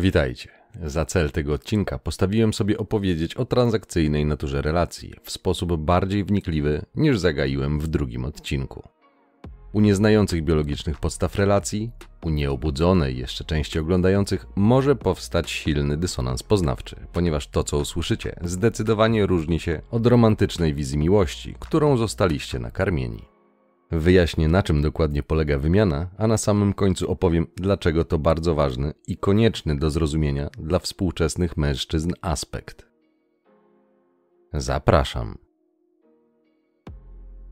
Witajcie. Za cel tego odcinka postawiłem sobie opowiedzieć o transakcyjnej naturze relacji w sposób bardziej wnikliwy niż zagaiłem w drugim odcinku. U nieznających biologicznych podstaw relacji, u nieobudzonej jeszcze części oglądających może powstać silny dysonans poznawczy, ponieważ to, co usłyszycie, zdecydowanie różni się od romantycznej wizji miłości, którą zostaliście nakarmieni. Wyjaśnię, na czym dokładnie polega wymiana, a na samym końcu opowiem, dlaczego to bardzo ważny i konieczny do zrozumienia dla współczesnych mężczyzn aspekt. Zapraszam.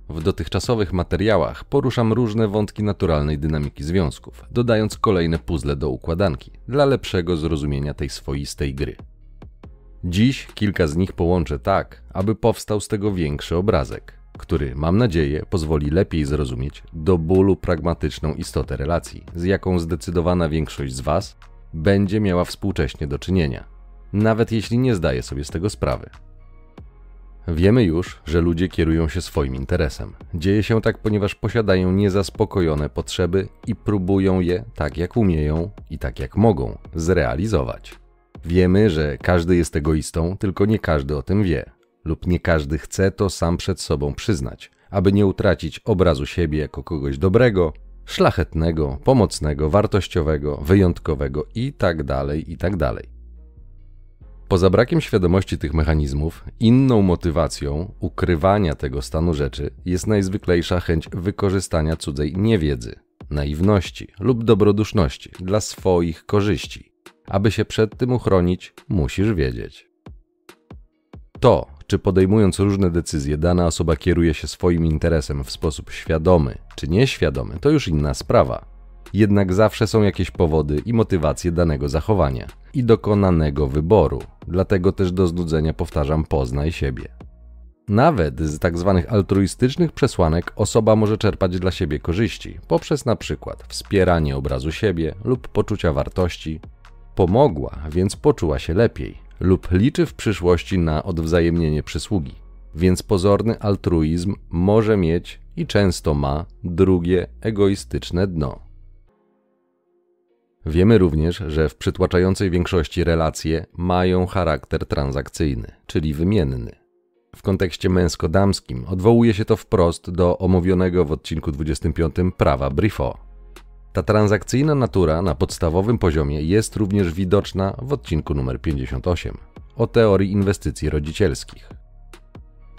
W dotychczasowych materiałach poruszam różne wątki naturalnej dynamiki związków, dodając kolejne puzzle do układanki dla lepszego zrozumienia tej swoistej gry. Dziś kilka z nich połączę tak, aby powstał z tego większy obrazek, który, mam nadzieję, pozwoli lepiej zrozumieć do bólu pragmatyczną istotę relacji, z jaką zdecydowana większość z Was będzie miała współcześnie do czynienia, nawet jeśli nie zdaje sobie z tego sprawy. Wiemy już, że ludzie kierują się swoim interesem. Dzieje się tak, ponieważ posiadają niezaspokojone potrzeby i próbują je tak jak umieją i tak jak mogą zrealizować. Wiemy, że każdy jest egoistą, tylko nie każdy o tym wie, lub nie każdy chce to sam przed sobą przyznać, aby nie utracić obrazu siebie jako kogoś dobrego, szlachetnego, pomocnego, wartościowego, wyjątkowego itd. itd. Poza brakiem świadomości tych mechanizmów, inną motywacją ukrywania tego stanu rzeczy jest najzwyklejsza chęć wykorzystania cudzej niewiedzy, naiwności lub dobroduszności dla swoich korzyści. Aby się przed tym uchronić, musisz wiedzieć. To, czy podejmując różne decyzje, dana osoba kieruje się swoim interesem w sposób świadomy czy nieświadomy, to już inna sprawa. Jednak zawsze są jakieś powody i motywacje danego zachowania i dokonanego wyboru, dlatego też do znudzenia powtarzam poznaj siebie. Nawet z tak zwanych altruistycznych przesłanek osoba może czerpać dla siebie korzyści poprzez na przykład wspieranie obrazu siebie lub poczucia wartości. Pomogła, więc poczuła się lepiej, lub liczy w przyszłości na odwzajemnienie przysługi. Więc pozorny altruizm może mieć i często ma drugie egoistyczne dno. Wiemy również, że w przytłaczającej większości relacje mają charakter transakcyjny, czyli wymienny. W kontekście męsko-damskim odwołuje się to wprost do omówionego w odcinku 25 prawa Brifo. Ta transakcyjna natura na podstawowym poziomie jest również widoczna w odcinku numer 58 o teorii inwestycji rodzicielskich.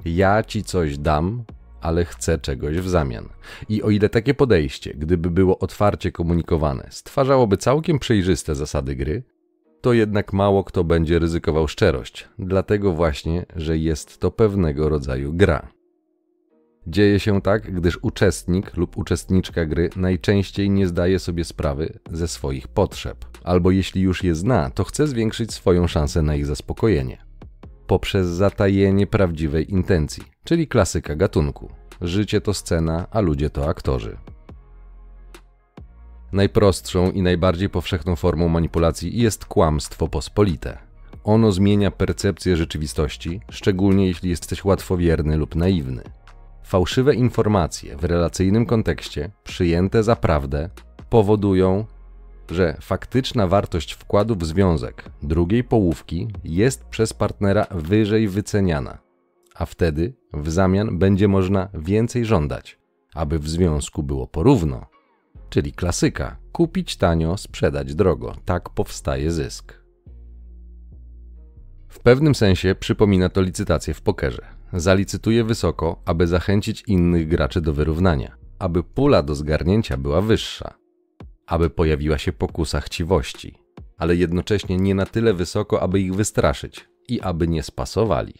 Ja ci coś dam, ale chcę czegoś w zamian. I o ile takie podejście, gdyby było otwarcie komunikowane, stwarzałoby całkiem przejrzyste zasady gry, to jednak mało kto będzie ryzykował szczerość, dlatego właśnie, że jest to pewnego rodzaju gra. Dzieje się tak, gdyż uczestnik lub uczestniczka gry najczęściej nie zdaje sobie sprawy ze swoich potrzeb, albo jeśli już je zna, to chce zwiększyć swoją szansę na ich zaspokojenie. Poprzez zatajenie prawdziwej intencji, czyli klasyka gatunku. Życie to scena, a ludzie to aktorzy. Najprostszą i najbardziej powszechną formą manipulacji jest kłamstwo pospolite. Ono zmienia percepcję rzeczywistości, szczególnie jeśli jesteś łatwowierny lub naiwny. Fałszywe informacje w relacyjnym kontekście, przyjęte za prawdę, powodują, że faktyczna wartość wkładu w związek drugiej połówki jest przez partnera wyżej wyceniana, a wtedy w zamian będzie można więcej żądać, aby w związku było porówno. Czyli klasyka: kupić tanio, sprzedać drogo. Tak powstaje zysk. W pewnym sensie przypomina to licytację w pokerze. Zalicytuję wysoko, aby zachęcić innych graczy do wyrównania, aby pula do zgarnięcia była wyższa, aby pojawiła się pokusa chciwości, ale jednocześnie nie na tyle wysoko, aby ich wystraszyć i aby nie spasowali.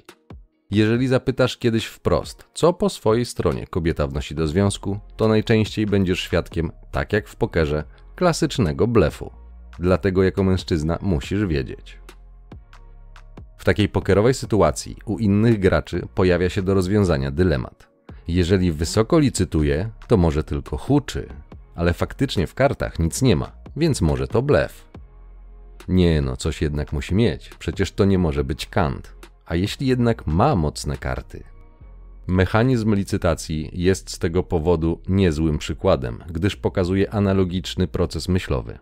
Jeżeli zapytasz kiedyś wprost, co po swojej stronie kobieta wnosi do związku, to najczęściej będziesz świadkiem, tak jak w pokerze, klasycznego blefu. Dlatego jako mężczyzna musisz wiedzieć. Takiej pokerowej sytuacji u innych graczy pojawia się do rozwiązania dylemat. Jeżeli wysoko licytuje, to może tylko huczy, ale faktycznie w kartach nic nie ma, więc może to blef. Nie no, coś jednak musi mieć, przecież to nie może być kant. A jeśli jednak ma mocne karty? Mechanizm licytacji jest z tego powodu niezłym przykładem, gdyż pokazuje analogiczny proces myślowy.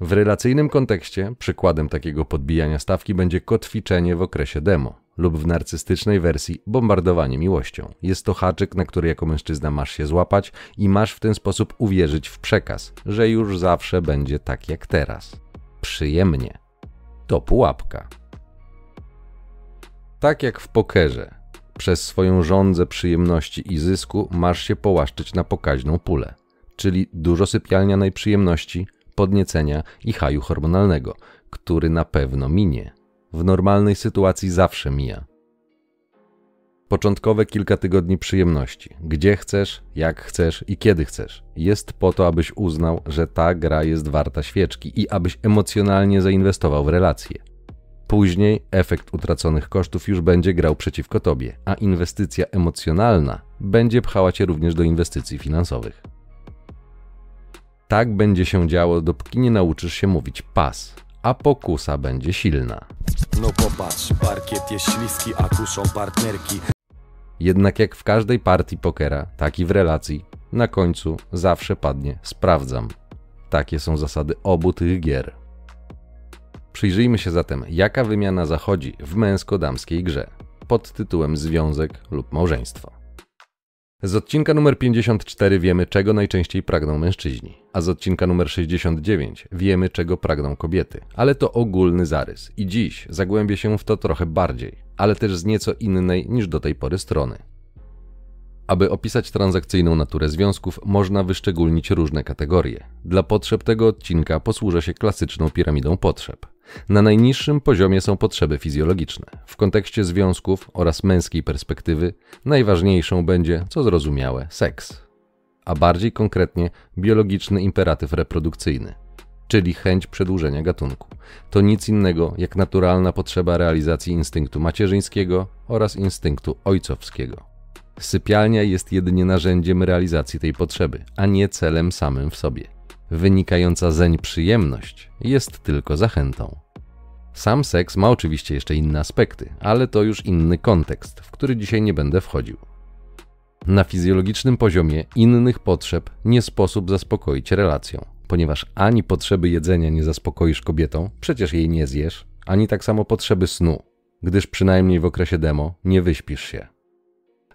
W relacyjnym kontekście przykładem takiego podbijania stawki będzie kotwiczenie w okresie demo lub w narcystycznej wersji bombardowanie miłością. Jest to haczyk, na który jako mężczyzna masz się złapać i masz w ten sposób uwierzyć w przekaz, że już zawsze będzie tak jak teraz. Przyjemnie. To pułapka. Tak jak w pokerze, przez swoją żądzę przyjemności i zysku masz się połaszczyć na pokaźną pulę, czyli dużo sypialnianej przyjemności, podniecenia i haju hormonalnego, który na pewno minie. W normalnej sytuacji zawsze mija. Początkowe kilka tygodni przyjemności, gdzie chcesz, jak chcesz i kiedy chcesz, jest po to, abyś uznał, że ta gra jest warta świeczki i abyś emocjonalnie zainwestował w relacje. Później efekt utraconych kosztów już będzie grał przeciwko tobie, a inwestycja emocjonalna będzie pchała cię również do inwestycji finansowych. Tak będzie się działo, dopóki nie nauczysz się mówić pas, a pokusa będzie silna. No popatrz, parkiet jest śliski, a kuszą partnerki. Jednak jak w każdej partii pokera, tak i w relacji, na końcu zawsze padnie sprawdzam. Takie są zasady obu tych gier. Przyjrzyjmy się zatem, jaka wymiana zachodzi w męsko-damskiej grze pod tytułem Związek lub Małżeństwo. Z odcinka numer 54 wiemy, czego najczęściej pragną mężczyźni, a z odcinka numer 69 wiemy, czego pragną kobiety. Ale to ogólny zarys i dziś zagłębię się w to trochę bardziej, ale też z nieco innej niż do tej pory strony. Aby opisać transakcyjną naturę związków, można wyszczególnić różne kategorie. Dla potrzeb tego odcinka posłużę się klasyczną piramidą potrzeb. Na najniższym poziomie są potrzeby fizjologiczne. W kontekście związków oraz męskiej perspektywy najważniejszą będzie, co zrozumiałe, seks, a bardziej konkretnie biologiczny imperatyw reprodukcyjny, czyli chęć przedłużenia gatunku. To nic innego jak naturalna potrzeba realizacji instynktu macierzyńskiego oraz instynktu ojcowskiego. Sypialnia jest jedynie narzędziem realizacji tej potrzeby, a nie celem samym w sobie. Wynikająca zeń przyjemność jest tylko zachętą. Sam seks ma oczywiście jeszcze inne aspekty, ale to już inny kontekst, w który dzisiaj nie będę wchodził. Na fizjologicznym poziomie innych potrzeb nie sposób zaspokoić relacją, ponieważ ani potrzeby jedzenia nie zaspokoisz kobietą, przecież jej nie zjesz, ani tak samo potrzeby snu, gdyż przynajmniej w okresie demo nie wyśpisz się.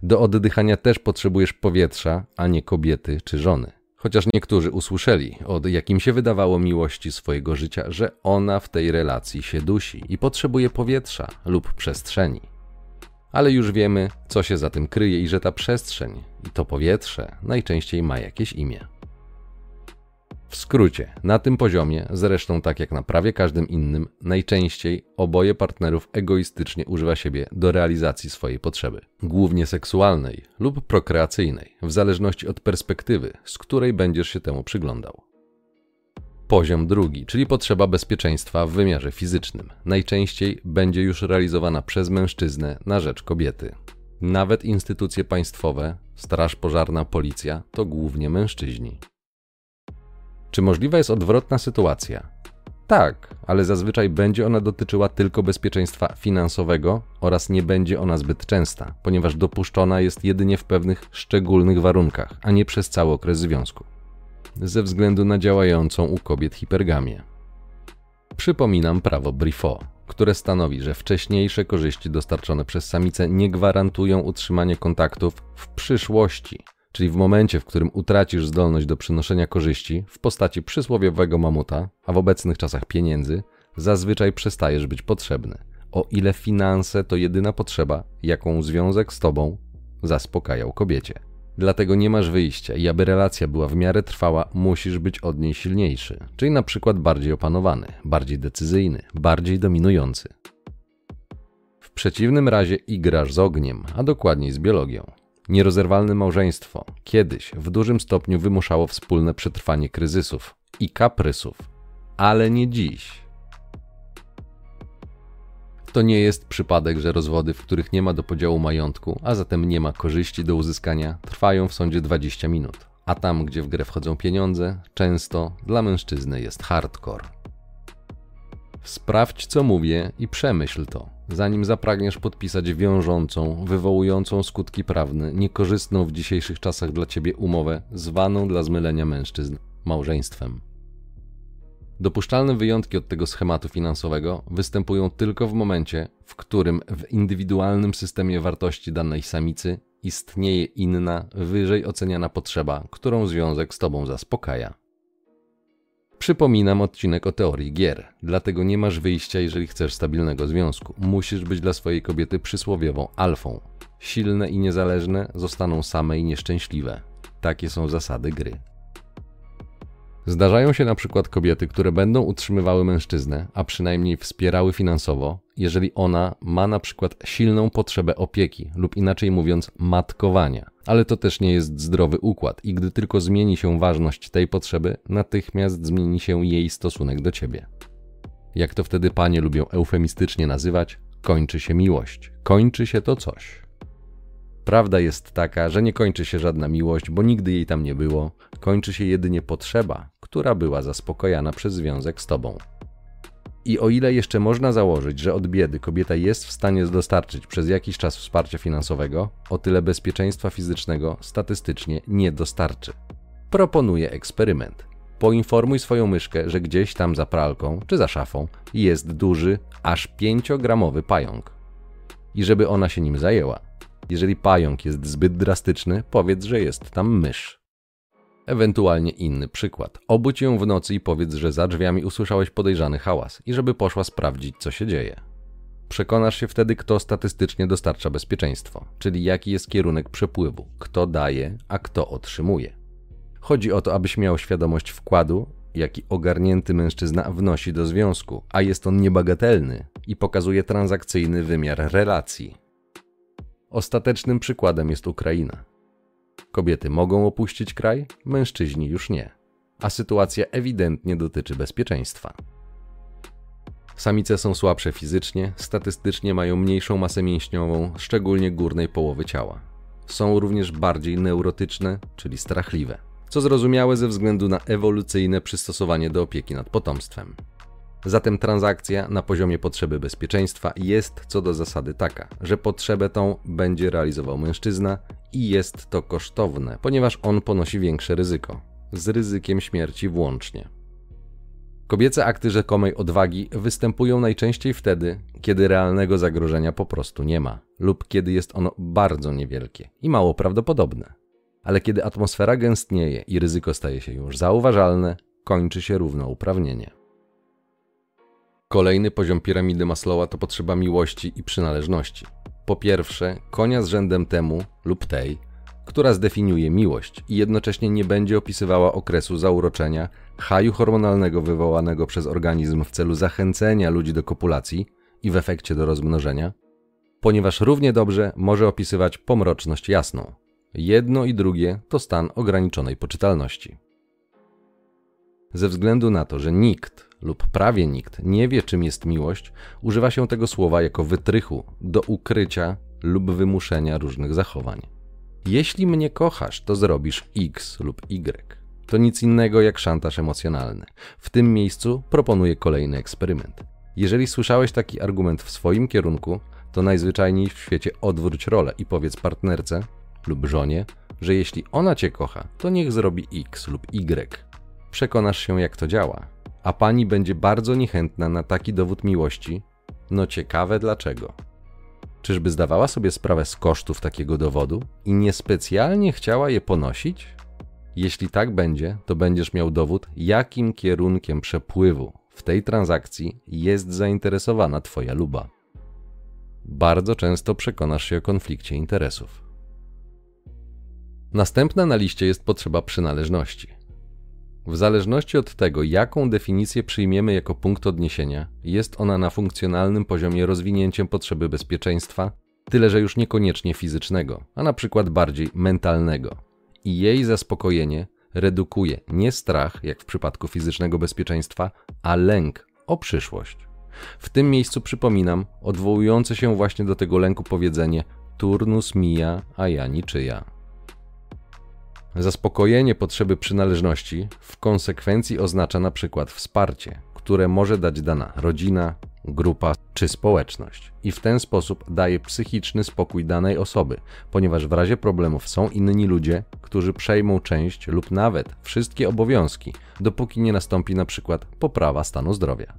Do oddychania też potrzebujesz powietrza, a nie kobiety czy żony. Chociaż niektórzy usłyszeli od jakim się wydawało miłości swojego życia, że ona w tej relacji się dusi i potrzebuje powietrza lub przestrzeni. Ale już wiemy, co się za tym kryje i że ta przestrzeń i to powietrze najczęściej ma jakieś imię. W skrócie, na tym poziomie, zresztą tak jak na prawie każdym innym, najczęściej oboje partnerów egoistycznie używa siebie do realizacji swojej potrzeby, głównie seksualnej lub prokreacyjnej, w zależności od perspektywy, z której będziesz się temu przyglądał. Poziom drugi, czyli potrzeba bezpieczeństwa w wymiarze fizycznym, najczęściej będzie już realizowana przez mężczyznę na rzecz kobiety. Nawet instytucje państwowe, straż pożarna, policja to głównie mężczyźni. Czy możliwa jest odwrotna sytuacja? Tak, ale zazwyczaj będzie ona dotyczyła tylko bezpieczeństwa finansowego oraz nie będzie ona zbyt częsta, ponieważ dopuszczona jest jedynie w pewnych szczególnych warunkach, a nie przez cały okres związku. Ze względu na działającą u kobiet hipergamię. Przypominam prawo Briffaut, które stanowi, że wcześniejsze korzyści dostarczone przez samicę nie gwarantują utrzymania kontaktów w przyszłości czyli w momencie, w którym utracisz zdolność do przynoszenia korzyści w postaci przysłowiowego mamuta, a w obecnych czasach pieniędzy, zazwyczaj przestajesz być potrzebny. O ile finanse to jedyna potrzeba, jaką związek z tobą zaspokajał kobiecie. Dlatego nie masz wyjścia i aby relacja była w miarę trwała, musisz być od niej silniejszy, czyli na przykład bardziej opanowany, bardziej decyzyjny, bardziej dominujący. W przeciwnym razie igrasz z ogniem, a dokładniej z biologią. Nierozerwalne małżeństwo kiedyś w dużym stopniu wymuszało wspólne przetrwanie kryzysów i kaprysów, ale nie dziś. To nie jest przypadek, że rozwody, w których nie ma do podziału majątku, a zatem nie ma korzyści do uzyskania, trwają w sądzie 20 minut, a tam, gdzie w grę wchodzą pieniądze, często dla mężczyzny jest hardcore. Sprawdź, co mówię i przemyśl to, zanim zapragniesz podpisać wiążącą, wywołującą skutki prawne, niekorzystną w dzisiejszych czasach dla ciebie umowę, zwaną dla zmylenia mężczyzn małżeństwem. Dopuszczalne wyjątki od tego schematu finansowego występują tylko w momencie, w którym w indywidualnym systemie wartości danej samicy istnieje inna, wyżej oceniana potrzeba, którą związek z tobą zaspokaja. Przypominam odcinek o teorii gier, dlatego nie masz wyjścia, jeżeli chcesz stabilnego związku. Musisz być dla swojej kobiety przysłowiową alfą. Silne i niezależne zostaną same i nieszczęśliwe. Takie są zasady gry. Zdarzają się na przykład kobiety, które będą utrzymywały mężczyznę, a przynajmniej wspierały finansowo, jeżeli ona ma na przykład silną potrzebę opieki lub inaczej mówiąc matkowania. Ale to też nie jest zdrowy układ i gdy tylko zmieni się ważność tej potrzeby, natychmiast zmieni się jej stosunek do ciebie. Jak to wtedy panie lubią eufemistycznie nazywać, kończy się miłość, kończy się to coś. Prawda jest taka, że nie kończy się żadna miłość, bo nigdy jej tam nie było, kończy się jedynie potrzeba, która była zaspokojana przez związek z tobą. I o ile jeszcze można założyć, że od biedy kobieta jest w stanie dostarczyć przez jakiś czas wsparcia finansowego, o tyle bezpieczeństwa fizycznego statystycznie nie dostarczy. Proponuję eksperyment. Poinformuj swoją myszkę, że gdzieś tam za pralką czy za szafą jest duży, aż 5-gramowy pająk. I żeby ona się nim zajęła. Jeżeli pająk jest zbyt drastyczny, powiedz, że jest tam mysz. Ewentualnie inny przykład. Obudź ją w nocy i powiedz, że za drzwiami usłyszałeś podejrzany hałas i żeby poszła sprawdzić, co się dzieje. Przekonasz się wtedy, kto statystycznie dostarcza bezpieczeństwo, czyli jaki jest kierunek przepływu, kto daje, a kto otrzymuje. Chodzi o to, abyś miał świadomość wkładu, jaki ogarnięty mężczyzna wnosi do związku, a jest on niebagatelny i pokazuje transakcyjny wymiar relacji. Ostatecznym przykładem jest Ukraina. Kobiety mogą opuścić kraj, mężczyźni już nie. A sytuacja ewidentnie dotyczy bezpieczeństwa. Samice są słabsze fizycznie, statystycznie mają mniejszą masę mięśniową, szczególnie górnej połowy ciała. Są również bardziej neurotyczne, czyli strachliwe, co zrozumiałe ze względu na ewolucyjne przystosowanie do opieki nad potomstwem. Zatem transakcja na poziomie potrzeby bezpieczeństwa jest co do zasady taka, że potrzebę tą będzie realizował mężczyzna i jest to kosztowne, ponieważ on ponosi większe ryzyko, z ryzykiem śmierci włącznie. Kobiece akty rzekomej odwagi występują najczęściej wtedy, kiedy realnego zagrożenia po prostu nie ma, lub kiedy jest ono bardzo niewielkie i mało prawdopodobne. Ale kiedy atmosfera gęstnieje i ryzyko staje się już zauważalne, kończy się równouprawnienie. Kolejny poziom piramidy Maslowa to potrzeba miłości i przynależności. Po pierwsze, konia z rzędem temu lub tej, która zdefiniuje miłość i jednocześnie nie będzie opisywała okresu zauroczenia, haju hormonalnego wywołanego przez organizm w celu zachęcenia ludzi do kopulacji i w efekcie do rozmnożenia, ponieważ równie dobrze może opisywać pomroczność jasną. Jedno i drugie to stan ograniczonej poczytalności. Ze względu na to, że nikt lub prawie nikt nie wie, czym jest miłość, używa się tego słowa jako wytrychu do ukrycia lub wymuszenia różnych zachowań. Jeśli mnie kochasz, to zrobisz X lub Y. To nic innego jak szantaż emocjonalny. W tym miejscu proponuję kolejny eksperyment. Jeżeli słyszałeś taki argument w swoim kierunku, to najzwyczajniej w świecie odwróć rolę i powiedz partnerce lub żonie, że jeśli ona cię kocha, to niech zrobi X lub Y. Przekonasz się, jak to działa, a pani będzie bardzo niechętna na taki dowód miłości. No ciekawe dlaczego. Czyżby zdawała sobie sprawę z kosztów takiego dowodu i niespecjalnie chciała je ponosić? Jeśli tak będzie, to będziesz miał dowód, jakim kierunkiem przepływu w tej transakcji jest zainteresowana Twoja luba. Bardzo często przekonasz się o konflikcie interesów. Następna na liście jest potrzeba przynależności. W zależności od tego, jaką definicję przyjmiemy jako punkt odniesienia, jest ona na funkcjonalnym poziomie rozwinięciem potrzeby bezpieczeństwa, tyle że już niekoniecznie fizycznego, a na przykład bardziej mentalnego. I jej zaspokojenie redukuje nie strach, jak w przypadku fizycznego bezpieczeństwa, a lęk o przyszłość. W tym miejscu przypominam odwołujące się właśnie do tego lęku powiedzenie turnus mija, a ja niczyja. Zaspokojenie potrzeby przynależności w konsekwencji oznacza na przykład wsparcie, które może dać dana rodzina, grupa czy społeczność i w ten sposób daje psychiczny spokój danej osoby, ponieważ w razie problemów są inni ludzie, którzy przejmą część lub nawet wszystkie obowiązki, dopóki nie nastąpi na przykład poprawa stanu zdrowia.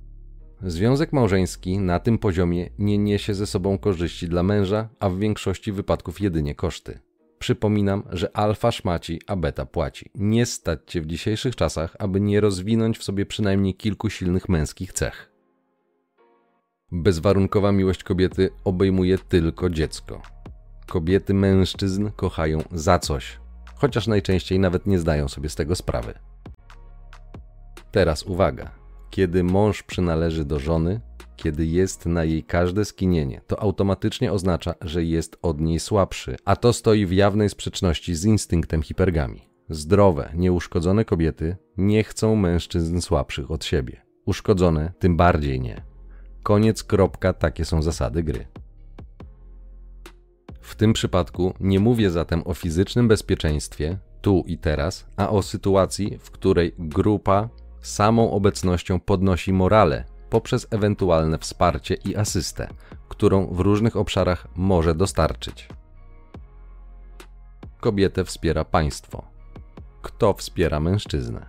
Związek małżeński na tym poziomie nie niesie ze sobą korzyści dla męża, a w większości wypadków jedynie koszty. Przypominam, że alfa szmaci, a beta płaci. Nie stać cię w dzisiejszych czasach, aby nie rozwinąć w sobie przynajmniej kilku silnych męskich cech. Bezwarunkowa miłość kobiety obejmuje tylko dziecko. Kobiety mężczyzn kochają za coś, chociaż najczęściej nawet nie zdają sobie z tego sprawy. Teraz uwaga. Kiedy mąż przynależy do żony, kiedy jest na jej każde skinienie, to automatycznie oznacza, że jest od niej słabszy, a to stoi w jawnej sprzeczności z instynktem hipergami. Zdrowe, nieuszkodzone kobiety nie chcą mężczyzn słabszych od siebie. Uszkodzone tym bardziej nie. Koniec, kropka, takie są zasady gry. W tym przypadku nie mówię zatem o fizycznym bezpieczeństwie, tu i teraz, a o sytuacji, w której grupa samą obecnością podnosi morale poprzez ewentualne wsparcie i asystę, którą w różnych obszarach może dostarczyć. Kobietę wspiera państwo. Kto wspiera mężczyznę?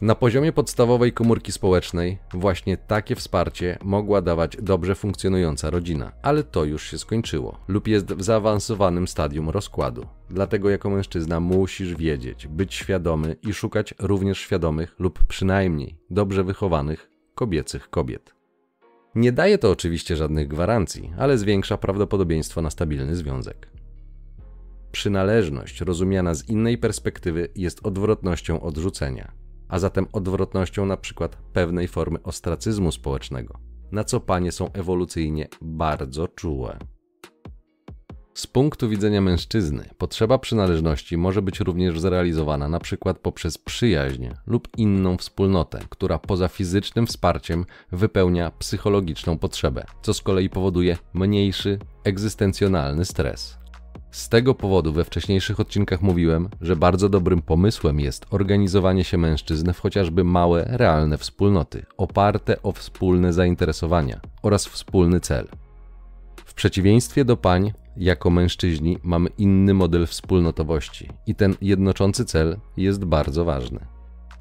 Na poziomie podstawowej komórki społecznej właśnie takie wsparcie mogła dawać dobrze funkcjonująca rodzina, ale to już się skończyło lub jest w zaawansowanym stadium rozkładu. Dlatego jako mężczyzna musisz wiedzieć, być świadomy i szukać również świadomych lub przynajmniej dobrze wychowanych kobiecych kobiet. Nie daje to oczywiście żadnych gwarancji, ale zwiększa prawdopodobieństwo na stabilny związek. Przynależność rozumiana z innej perspektywy jest odwrotnością odrzucenia a zatem odwrotnością na przykład pewnej formy ostracyzmu społecznego, na co panie są ewolucyjnie bardzo czułe. Z punktu widzenia mężczyzny, potrzeba przynależności może być również zrealizowana na przykład poprzez przyjaźń lub inną wspólnotę, która poza fizycznym wsparciem wypełnia psychologiczną potrzebę, co z kolei powoduje mniejszy egzystencjonalny stres. Z tego powodu we wcześniejszych odcinkach mówiłem, że bardzo dobrym pomysłem jest organizowanie się mężczyzn w chociażby małe, realne wspólnoty, oparte o wspólne zainteresowania oraz wspólny cel. W przeciwieństwie do pań, jako mężczyźni mamy inny model wspólnotowości i ten jednoczący cel jest bardzo ważny.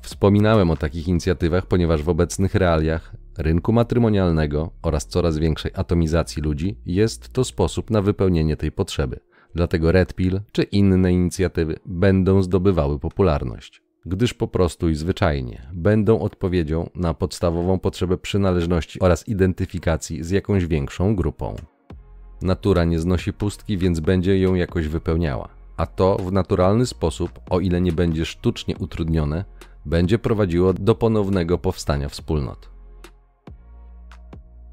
Wspominałem o takich inicjatywach, ponieważ w obecnych realiach rynku matrymonialnego oraz coraz większej atomizacji ludzi jest to sposób na wypełnienie tej potrzeby. Dlatego Red Pill czy inne inicjatywy będą zdobywały popularność, gdyż po prostu i zwyczajnie będą odpowiedzią na podstawową potrzebę przynależności oraz identyfikacji z jakąś większą grupą. Natura nie znosi pustki, więc będzie ją jakoś wypełniała, a to w naturalny sposób, o ile nie będzie sztucznie utrudnione, będzie prowadziło do ponownego powstania wspólnot.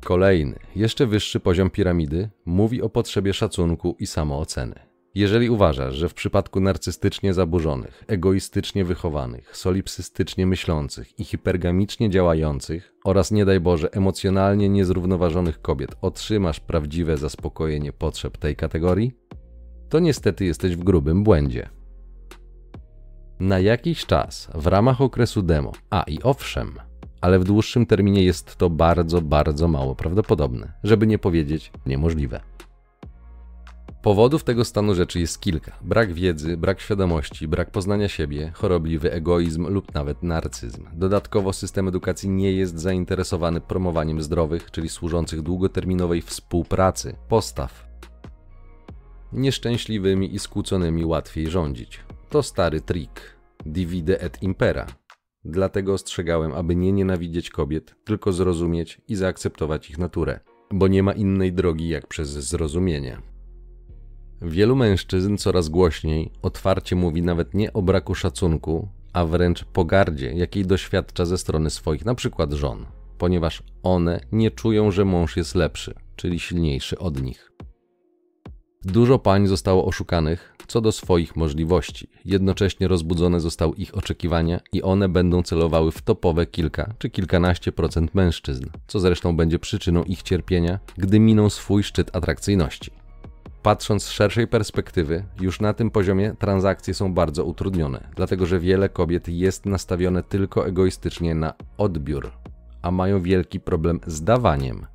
Kolejny, jeszcze wyższy poziom piramidy mówi o potrzebie szacunku i samooceny. Jeżeli uważasz, że w przypadku narcystycznie zaburzonych, egoistycznie wychowanych, solipsystycznie myślących i hipergamicznie działających oraz nie daj Boże emocjonalnie niezrównoważonych kobiet otrzymasz prawdziwe zaspokojenie potrzeb tej kategorii, to niestety jesteś w grubym błędzie. Na jakiś czas w ramach okresu demo, a i owszem, ale w dłuższym terminie jest to bardzo, bardzo mało prawdopodobne, żeby nie powiedzieć niemożliwe. Powodów tego stanu rzeczy jest kilka: brak wiedzy, brak świadomości, brak poznania siebie, chorobliwy egoizm lub nawet narcyzm. Dodatkowo system edukacji nie jest zainteresowany promowaniem zdrowych, czyli służących długoterminowej współpracy, postaw. Nieszczęśliwymi i skłóconymi łatwiej rządzić. To stary trik. Divide et impera. Dlatego ostrzegałem, aby nie nienawidzieć kobiet, tylko zrozumieć i zaakceptować ich naturę, bo nie ma innej drogi jak przez zrozumienie. Wielu mężczyzn coraz głośniej otwarcie mówi nawet nie o braku szacunku, a wręcz pogardzie, jakiej doświadcza ze strony swoich, przykład żon, ponieważ one nie czują, że mąż jest lepszy, czyli silniejszy od nich. Dużo pań zostało oszukanych co do swoich możliwości. Jednocześnie rozbudzone zostały ich oczekiwania i one będą celowały w topowe kilka czy kilkanaście procent mężczyzn, co zresztą będzie przyczyną ich cierpienia, gdy miną swój szczyt atrakcyjności. Patrząc z szerszej perspektywy, już na tym poziomie transakcje są bardzo utrudnione, dlatego że wiele kobiet jest nastawione tylko egoistycznie na odbiór, a mają wielki problem z dawaniem.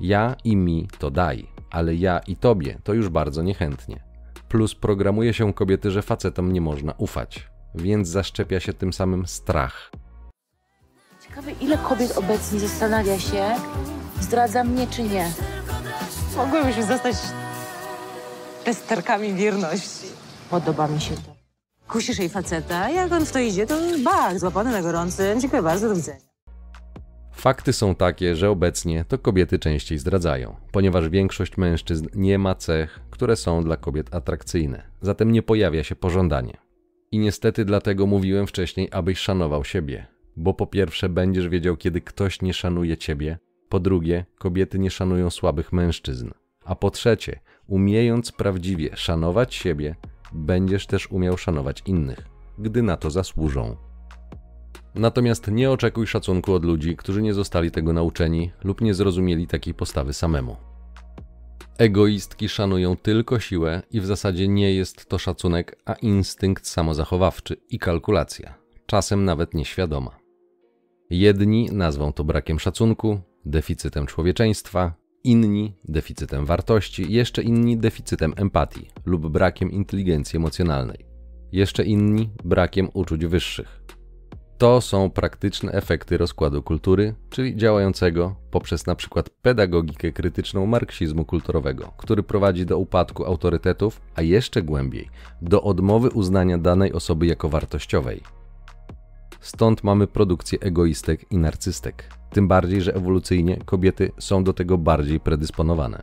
Ja i mi to daj, ale ja i tobie to już bardzo niechętnie. Plus programuje się kobiety, że facetom nie można ufać, więc zaszczepia się tym samym strach. Ciekawe, ile kobiet obecnie zastanawia się, zdradza mnie czy nie. Mogłybyśmy zostać testerkami wierności. Podoba mi się to. Kusisz jej faceta, jak on w to idzie, to bach, złapany na gorący. Dziękuję bardzo, do widzenia. Fakty są takie, że obecnie to kobiety częściej zdradzają, ponieważ większość mężczyzn nie ma cech, które są dla kobiet atrakcyjne, zatem nie pojawia się pożądanie. I niestety dlatego mówiłem wcześniej, abyś szanował siebie, bo po pierwsze będziesz wiedział, kiedy ktoś nie szanuje ciebie, po drugie, kobiety nie szanują słabych mężczyzn, a po trzecie, umiejąc prawdziwie szanować siebie, będziesz też umiał szanować innych, gdy na to zasłużą. Natomiast nie oczekuj szacunku od ludzi, którzy nie zostali tego nauczeni lub nie zrozumieli takiej postawy samemu. Egoistki szanują tylko siłę i w zasadzie nie jest to szacunek, a instynkt samozachowawczy i kalkulacja, czasem nawet nieświadoma. Jedni nazwą to brakiem szacunku, deficytem człowieczeństwa, inni deficytem wartości, jeszcze inni deficytem empatii lub brakiem inteligencji emocjonalnej, jeszcze inni brakiem uczuć wyższych. To są praktyczne efekty rozkładu kultury, czyli działającego poprzez przykład pedagogikę krytyczną marksizmu kulturowego, który prowadzi do upadku autorytetów, a jeszcze głębiej do odmowy uznania danej osoby jako wartościowej. Stąd mamy produkcję egoistek i narcystek. Tym bardziej, że ewolucyjnie kobiety są do tego bardziej predysponowane.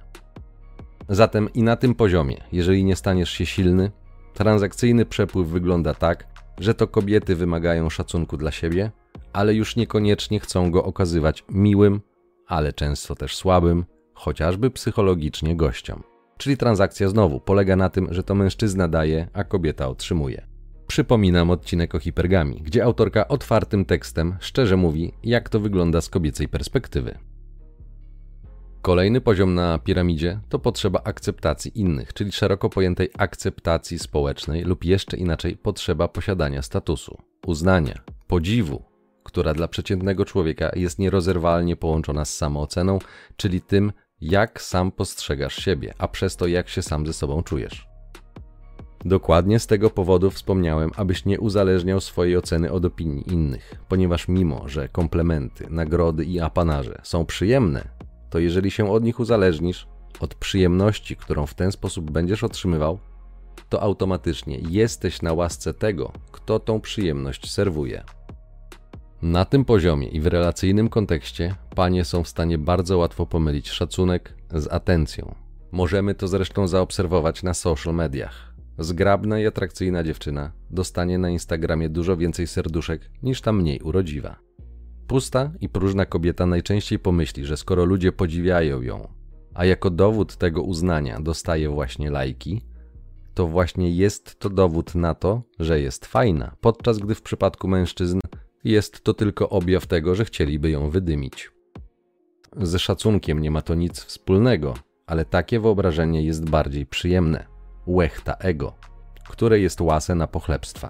Zatem i na tym poziomie, jeżeli nie staniesz się silny, transakcyjny przepływ wygląda tak, że to kobiety wymagają szacunku dla siebie, ale już niekoniecznie chcą go okazywać miłym, ale często też słabym, chociażby psychologicznie gościom. Czyli transakcja znowu polega na tym, że to mężczyzna daje, a kobieta otrzymuje. Przypominam odcinek o hipergami, gdzie autorka otwartym tekstem szczerze mówi, jak to wygląda z kobiecej perspektywy. Kolejny poziom na piramidzie to potrzeba akceptacji innych, czyli szeroko pojętej akceptacji społecznej lub jeszcze inaczej potrzeba posiadania statusu, uznania, podziwu, która dla przeciętnego człowieka jest nierozerwalnie połączona z samooceną, czyli tym, jak sam postrzegasz siebie, a przez to jak się sam ze sobą czujesz. Dokładnie z tego powodu wspomniałem, abyś nie uzależniał swojej oceny od opinii innych, ponieważ mimo, że komplementy, nagrody i apanarze są przyjemne, to jeżeli się od nich uzależnisz, od przyjemności, którą w ten sposób będziesz otrzymywał, to automatycznie jesteś na łasce tego, kto tą przyjemność serwuje. Na tym poziomie i w relacyjnym kontekście panie są w stanie bardzo łatwo pomylić szacunek z atencją. Możemy to zresztą zaobserwować na social mediach. Zgrabna i atrakcyjna dziewczyna dostanie na Instagramie dużo więcej serduszek niż ta mniej urodziwa. Pusta i próżna kobieta najczęściej pomyśli, że skoro ludzie podziwiają ją, a jako dowód tego uznania dostaje właśnie lajki, to właśnie jest to dowód na to, że jest fajna, podczas gdy w przypadku mężczyzn jest to tylko objaw tego, że chcieliby ją wydymić. Z szacunkiem nie ma to nic wspólnego, ale takie wyobrażenie jest bardziej przyjemne łechta ego, które jest łasę na pochlebstwa.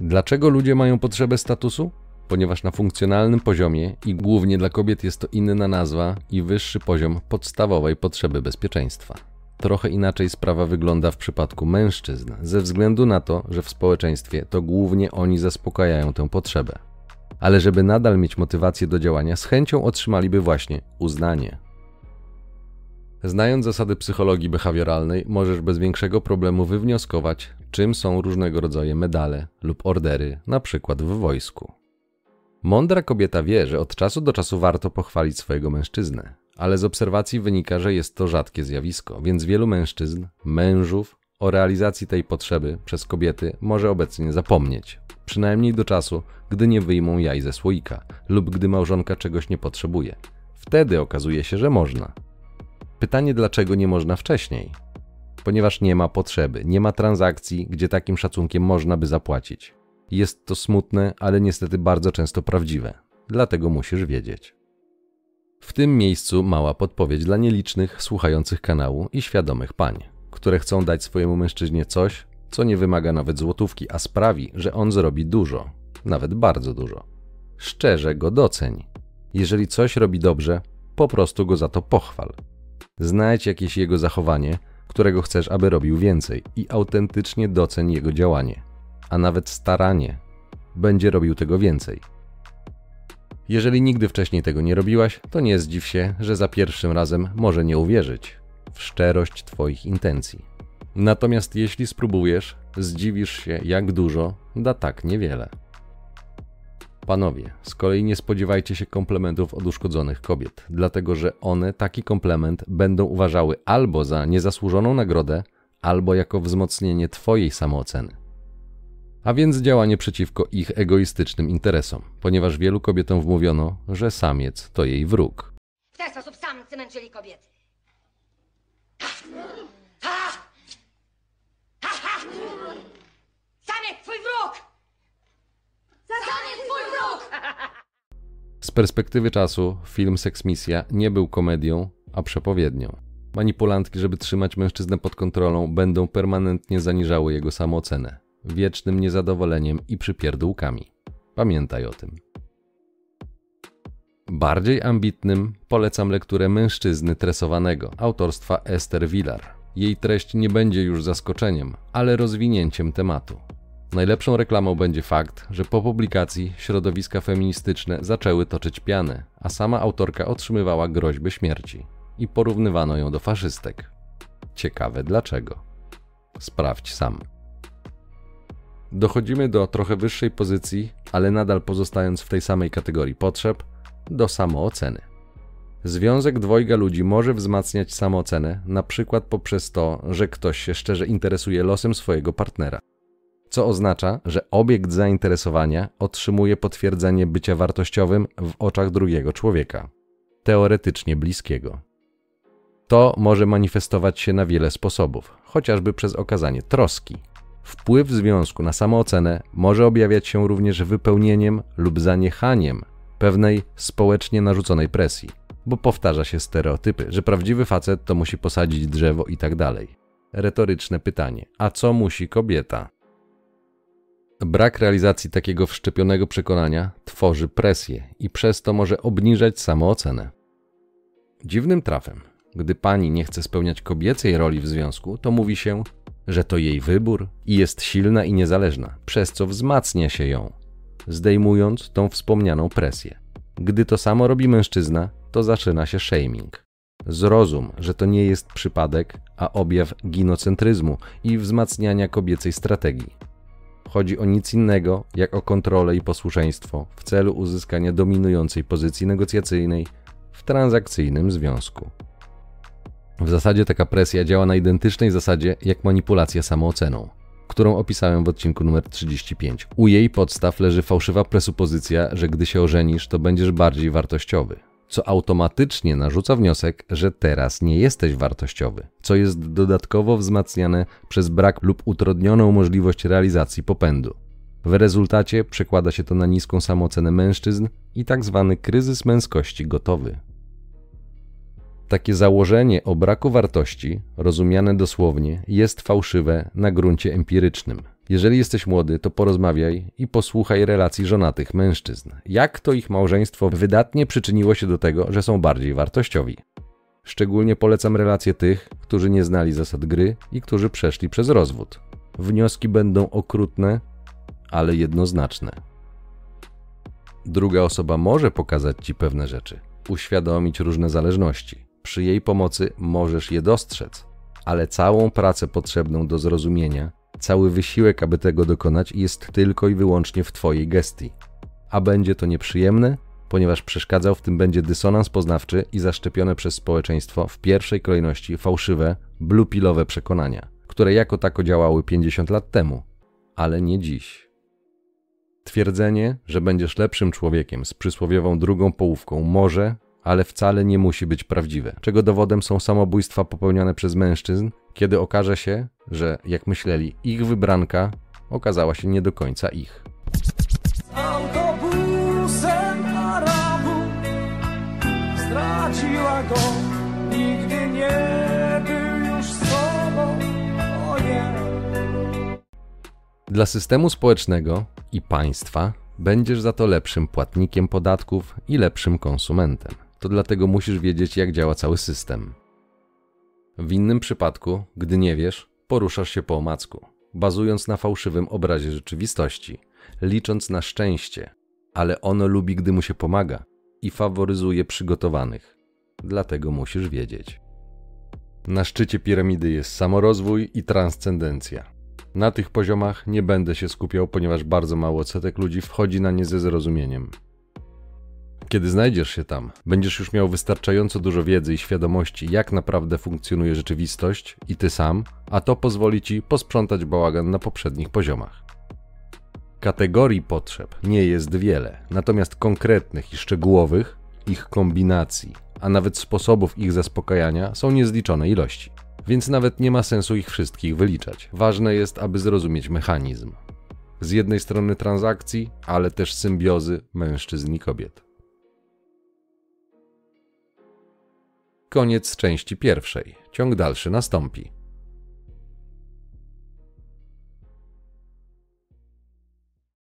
Dlaczego ludzie mają potrzebę statusu? Ponieważ na funkcjonalnym poziomie i głównie dla kobiet jest to inna nazwa i wyższy poziom podstawowej potrzeby bezpieczeństwa. Trochę inaczej sprawa wygląda w przypadku mężczyzn, ze względu na to, że w społeczeństwie to głównie oni zaspokajają tę potrzebę. Ale żeby nadal mieć motywację do działania, z chęcią otrzymaliby właśnie uznanie, Znając zasady psychologii behawioralnej, możesz bez większego problemu wywnioskować, czym są różnego rodzaju medale lub ordery, na przykład w wojsku. Mądra kobieta wie, że od czasu do czasu warto pochwalić swojego mężczyznę, ale z obserwacji wynika, że jest to rzadkie zjawisko, więc wielu mężczyzn, mężów, o realizacji tej potrzeby przez kobiety może obecnie zapomnieć, przynajmniej do czasu, gdy nie wyjmą jaj ze słoika lub gdy małżonka czegoś nie potrzebuje. Wtedy okazuje się, że można. Pytanie, dlaczego nie można wcześniej? Ponieważ nie ma potrzeby, nie ma transakcji, gdzie takim szacunkiem można by zapłacić. Jest to smutne, ale niestety bardzo często prawdziwe. Dlatego musisz wiedzieć. W tym miejscu mała podpowiedź dla nielicznych słuchających kanału i świadomych pań, które chcą dać swojemu mężczyźnie coś, co nie wymaga nawet złotówki, a sprawi, że on zrobi dużo, nawet bardzo dużo. szczerze go doceń. Jeżeli coś robi dobrze, po prostu go za to pochwal. Znajdź jakieś jego zachowanie, którego chcesz, aby robił więcej i autentycznie doceń jego działanie, a nawet staranie będzie robił tego więcej. Jeżeli nigdy wcześniej tego nie robiłaś, to nie zdziw się, że za pierwszym razem może nie uwierzyć w szczerość Twoich intencji. Natomiast jeśli spróbujesz, zdziwisz się, jak dużo da tak niewiele. Panowie, z kolei nie spodziewajcie się komplementów od uszkodzonych kobiet, dlatego że one taki komplement będą uważały albo za niezasłużoną nagrodę, albo jako wzmocnienie Twojej samooceny. A więc działanie przeciwko ich egoistycznym interesom, ponieważ wielu kobietom wmówiono, że samiec to jej wróg. W ten sposób samcy męczyli kobiety. Samiec twój wróg! Twój! Z perspektywy czasu film Seksmisja nie był komedią, a przepowiednią. Manipulantki, żeby trzymać mężczyznę pod kontrolą, będą permanentnie zaniżały jego samoocenę, wiecznym niezadowoleniem i przypierdółkami. Pamiętaj o tym. Bardziej ambitnym polecam lekturę Mężczyzny Tresowanego autorstwa Esther Villar. Jej treść nie będzie już zaskoczeniem, ale rozwinięciem tematu. Najlepszą reklamą będzie fakt, że po publikacji środowiska feministyczne zaczęły toczyć pianę, a sama autorka otrzymywała groźby śmierci i porównywano ją do faszystek. Ciekawe dlaczego. Sprawdź sam. Dochodzimy do trochę wyższej pozycji, ale nadal pozostając w tej samej kategorii potrzeb, do samooceny. Związek dwojga ludzi może wzmacniać samoocenę, na przykład poprzez to, że ktoś się szczerze interesuje losem swojego partnera. Co oznacza, że obiekt zainteresowania otrzymuje potwierdzenie bycia wartościowym w oczach drugiego człowieka, teoretycznie bliskiego. To może manifestować się na wiele sposobów, chociażby przez okazanie troski. Wpływ związku na samoocenę może objawiać się również wypełnieniem lub zaniechaniem pewnej społecznie narzuconej presji, bo powtarza się stereotypy, że prawdziwy facet to musi posadzić drzewo i tak dalej. Retoryczne pytanie: a co musi kobieta? Brak realizacji takiego wszczepionego przekonania tworzy presję i przez to może obniżać samoocenę. Dziwnym trafem, gdy pani nie chce spełniać kobiecej roli w związku, to mówi się, że to jej wybór i jest silna i niezależna, przez co wzmacnia się ją, zdejmując tą wspomnianą presję. Gdy to samo robi mężczyzna, to zaczyna się shaming. Zrozum, że to nie jest przypadek, a objaw ginocentryzmu i wzmacniania kobiecej strategii. Chodzi o nic innego, jak o kontrolę i posłuszeństwo w celu uzyskania dominującej pozycji negocjacyjnej w transakcyjnym związku. W zasadzie taka presja działa na identycznej zasadzie jak manipulacja samooceną, którą opisałem w odcinku numer 35. U jej podstaw leży fałszywa presupozycja, że gdy się ożenisz, to będziesz bardziej wartościowy, co automatycznie narzuca wniosek, że teraz nie jesteś wartościowy, co jest dodatkowo wzmacniane przez brak lub utrudnioną możliwość realizacji popędu. W rezultacie przekłada się to na niską samoocenę mężczyzn i tak zwany kryzys męskości gotowy. Takie założenie o braku wartości, rozumiane dosłownie, jest fałszywe na gruncie empirycznym. Jeżeli jesteś młody, to porozmawiaj i posłuchaj relacji żonatych mężczyzn. Jak to ich małżeństwo wydatnie przyczyniło się do tego, że są bardziej wartościowi. Szczególnie polecam relacje tych, którzy nie znali zasad gry i którzy przeszli przez rozwód. Wnioski będą okrutne, ale jednoznaczne. Druga osoba może pokazać ci pewne rzeczy, uświadomić różne zależności. Przy jej pomocy możesz je dostrzec, ale całą pracę potrzebną do zrozumienia, cały wysiłek, aby tego dokonać, jest tylko i wyłącznie w Twojej gestii. A będzie to nieprzyjemne, ponieważ przeszkadzał w tym będzie dysonans poznawczy i zaszczepione przez społeczeństwo w pierwszej kolejności fałszywe, blupilowe przekonania, które jako tako działały 50 lat temu, ale nie dziś. Twierdzenie, że będziesz lepszym człowiekiem z przysłowiową drugą połówką może ale wcale nie musi być prawdziwe, czego dowodem są samobójstwa popełnione przez mężczyzn, kiedy okaże się, że jak myśleli, ich wybranka okazała się nie do końca ich. Autobusem Arabu straciła go, nigdy nie był już sobą, o nie. Dla systemu społecznego i państwa Będziesz za to lepszym płatnikiem podatków i lepszym konsumentem. To dlatego musisz wiedzieć, jak działa cały system. W innym przypadku, gdy nie wiesz, poruszasz się po omacku, bazując na fałszywym obrazie rzeczywistości, licząc na szczęście, ale ono lubi, gdy mu się pomaga i faworyzuje przygotowanych. Dlatego musisz wiedzieć. Na szczycie piramidy jest samorozwój i transcendencja. Na tych poziomach nie będę się skupiał, ponieważ bardzo mało odsetek ludzi wchodzi na nie ze zrozumieniem. Kiedy znajdziesz się tam, będziesz już miał wystarczająco dużo wiedzy i świadomości, jak naprawdę funkcjonuje rzeczywistość i ty sam, a to pozwoli ci posprzątać bałagan na poprzednich poziomach. Kategorii potrzeb nie jest wiele, natomiast konkretnych i szczegółowych, ich kombinacji, a nawet sposobów ich zaspokajania są niezliczone ilości. Więc nawet nie ma sensu ich wszystkich wyliczać. Ważne jest, aby zrozumieć mechanizm. Z jednej strony transakcji, ale też symbiozy mężczyzn i kobiet. Koniec części pierwszej. Ciąg dalszy nastąpi.